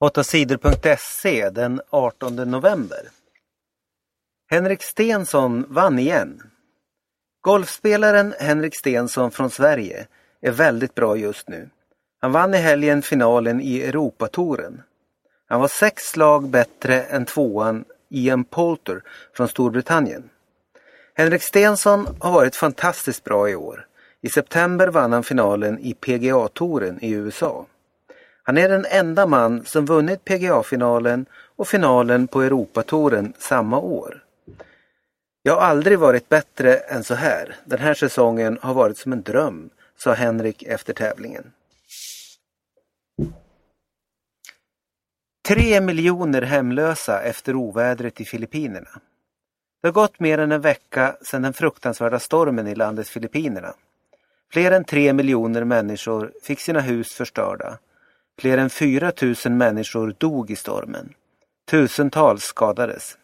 8sidor.se den 18 november. Henrik Stensson vann igen. Golfspelaren Henrik Stensson från Sverige är väldigt bra just nu. Han vann i helgen finalen i Europatouren. Han var sex slag bättre än tvåan Ian Poulter från Storbritannien. Henrik Stensson har varit fantastiskt bra i år. I september vann han finalen i PGA-touren i USA. Han är den enda man som vunnit PGA-finalen och finalen på Europatouren samma år. Jag har aldrig varit bättre än så här. Den här säsongen har varit som en dröm, sa Henrik efter tävlingen. Tre miljoner hemlösa efter ovädret i Filippinerna. Det har gått mer än en vecka sedan den fruktansvärda stormen i landet Filippinerna. Fler än tre miljoner människor fick sina hus förstörda. Fler än 4 000 människor dog i stormen. Tusentals skadades.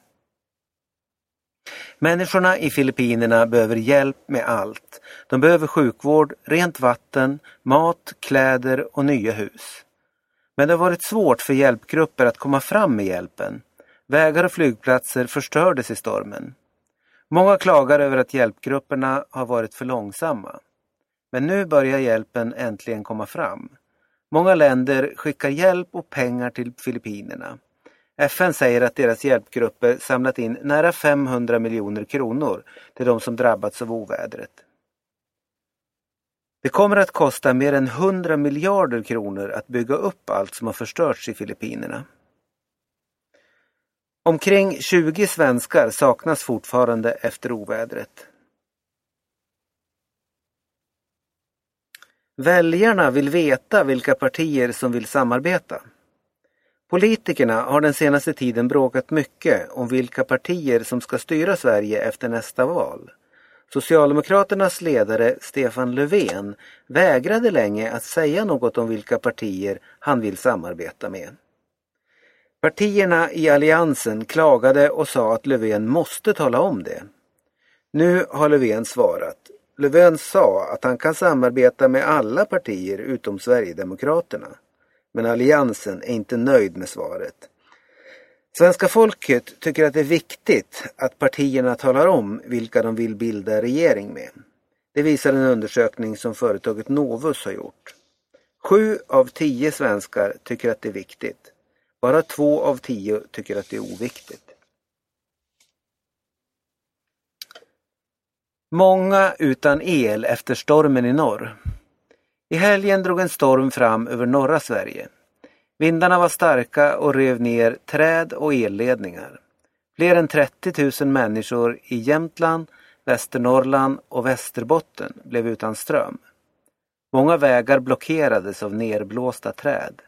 Människorna i Filippinerna behöver hjälp med allt. De behöver sjukvård, rent vatten, mat, kläder och nya hus. Men det har varit svårt för hjälpgrupper att komma fram med hjälpen. Vägar och flygplatser förstördes i stormen. Många klagar över att hjälpgrupperna har varit för långsamma. Men nu börjar hjälpen äntligen komma fram. Många länder skickar hjälp och pengar till Filippinerna. FN säger att deras hjälpgrupper samlat in nära 500 miljoner kronor till de som drabbats av ovädret. Det kommer att kosta mer än 100 miljarder kronor att bygga upp allt som har förstörts i Filippinerna. Omkring 20 svenskar saknas fortfarande efter ovädret. Väljarna vill veta vilka partier som vill samarbeta. Politikerna har den senaste tiden bråkat mycket om vilka partier som ska styra Sverige efter nästa val. Socialdemokraternas ledare Stefan Löfven vägrade länge att säga något om vilka partier han vill samarbeta med. Partierna i alliansen klagade och sa att Löfven måste tala om det. Nu har Löfven svarat. Löfven sa att han kan samarbeta med alla partier utom Sverigedemokraterna. Men alliansen är inte nöjd med svaret. Svenska folket tycker att det är viktigt att partierna talar om vilka de vill bilda regering med. Det visar en undersökning som företaget Novus har gjort. Sju av tio svenskar tycker att det är viktigt. Bara två av tio tycker att det är oviktigt. Många utan el efter stormen i norr. I helgen drog en storm fram över norra Sverige. Vindarna var starka och rev ner träd och elledningar. Fler än 30 000 människor i Jämtland, Västernorrland och Västerbotten blev utan ström. Många vägar blockerades av nerblåsta träd.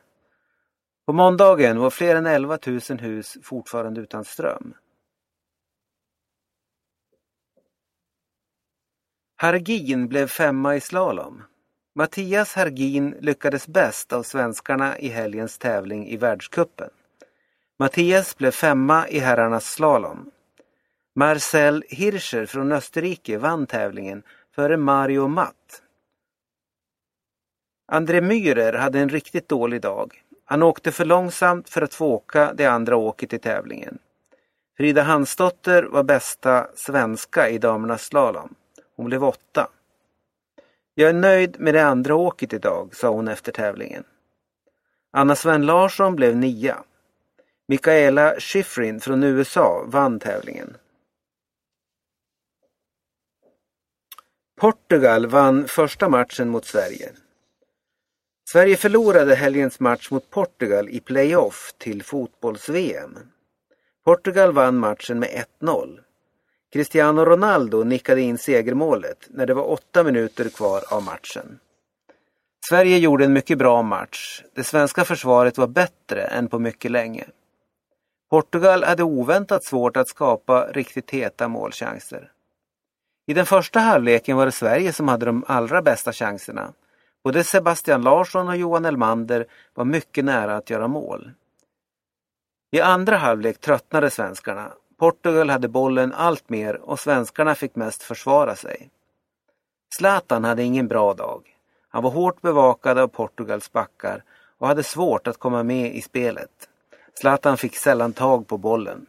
På måndagen var fler än 11 000 hus fortfarande utan ström. Hargin blev femma i slalom. Mattias Hargin lyckades bäst av svenskarna i helgens tävling i världskuppen. Mattias blev femma i herrarnas slalom. Marcel Hirscher från Österrike vann tävlingen före Mario Matt. André Myhrer hade en riktigt dålig dag. Han åkte för långsamt för att få åka det andra åket i tävlingen. Frida Hansdotter var bästa svenska i damernas slalom. Hon blev åtta. Jag är nöjd med det andra åket idag, sa hon efter tävlingen. Anna Sven Larsson blev nia. Mikaela Schifrin från USA vann tävlingen. Portugal vann första matchen mot Sverige. Sverige förlorade helgens match mot Portugal i playoff till fotbolls-VM. Portugal vann matchen med 1-0. Cristiano Ronaldo nickade in segermålet när det var åtta minuter kvar av matchen. Sverige gjorde en mycket bra match. Det svenska försvaret var bättre än på mycket länge. Portugal hade oväntat svårt att skapa riktigt heta målchanser. I den första halvleken var det Sverige som hade de allra bästa chanserna. Både Sebastian Larsson och Johan Elmander var mycket nära att göra mål. I andra halvlek tröttnade svenskarna Portugal hade bollen allt mer och svenskarna fick mest försvara sig. Zlatan hade ingen bra dag. Han var hårt bevakad av Portugals backar och hade svårt att komma med i spelet. Zlatan fick sällan tag på bollen.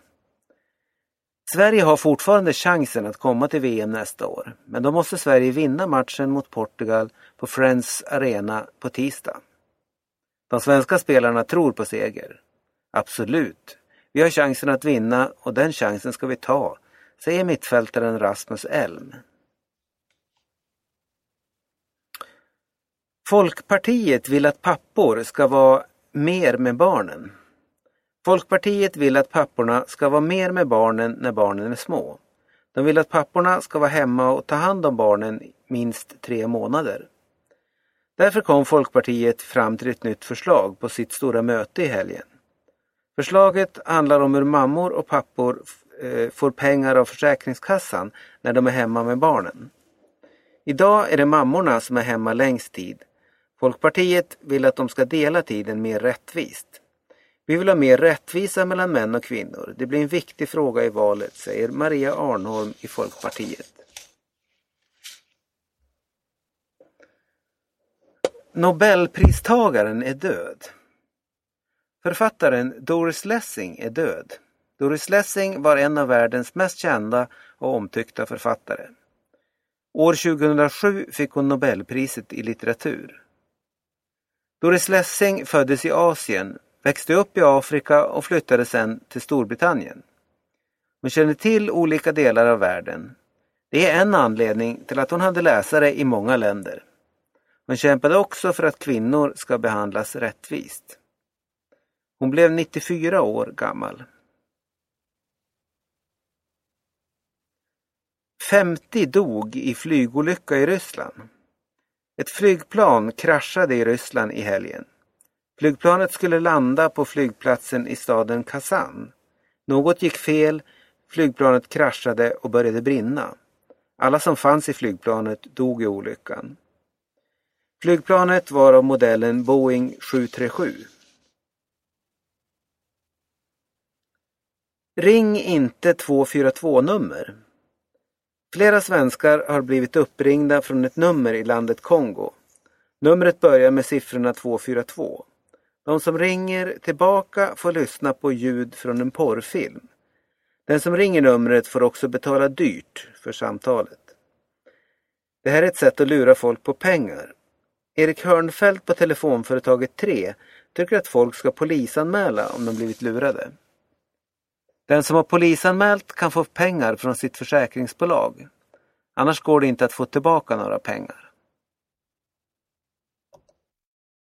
Sverige har fortfarande chansen att komma till VM nästa år, men då måste Sverige vinna matchen mot Portugal på Friends Arena på tisdag. De svenska spelarna tror på seger. Absolut, vi har chansen att vinna och den chansen ska vi ta, säger mittfältaren Rasmus Elm. Folkpartiet vill att pappor ska vara mer med barnen. Folkpartiet vill att papporna ska vara mer med barnen när barnen är små. De vill att papporna ska vara hemma och ta hand om barnen minst tre månader. Därför kom Folkpartiet fram till ett nytt förslag på sitt stora möte i helgen. Förslaget handlar om hur mammor och pappor eh, får pengar av Försäkringskassan när de är hemma med barnen. Idag är det mammorna som är hemma längst tid. Folkpartiet vill att de ska dela tiden mer rättvist. Vi vill ha mer rättvisa mellan män och kvinnor. Det blir en viktig fråga i valet, säger Maria Arnholm i Folkpartiet. Nobelpristagaren är död. Författaren Doris Lessing är död. Doris Lessing var en av världens mest kända och omtyckta författare. År 2007 fick hon Nobelpriset i litteratur. Doris Lessing föddes i Asien växte upp i Afrika och flyttade sedan till Storbritannien. Hon känner till olika delar av världen. Det är en anledning till att hon hade läsare i många länder. Hon kämpade också för att kvinnor ska behandlas rättvist. Hon blev 94 år gammal. 50 dog i flygolycka i Ryssland. Ett flygplan kraschade i Ryssland i helgen. Flygplanet skulle landa på flygplatsen i staden Kazan. Något gick fel, flygplanet kraschade och började brinna. Alla som fanns i flygplanet dog i olyckan. Flygplanet var av modellen Boeing 737. Ring inte 242-nummer. Flera svenskar har blivit uppringda från ett nummer i landet Kongo. Numret börjar med siffrorna 242. De som ringer tillbaka får lyssna på ljud från en porrfilm. Den som ringer numret får också betala dyrt för samtalet. Det här är ett sätt att lura folk på pengar. Erik Hörnfeldt på telefonföretaget 3 tycker att folk ska polisanmäla om de blivit lurade. Den som har polisanmält kan få pengar från sitt försäkringsbolag. Annars går det inte att få tillbaka några pengar.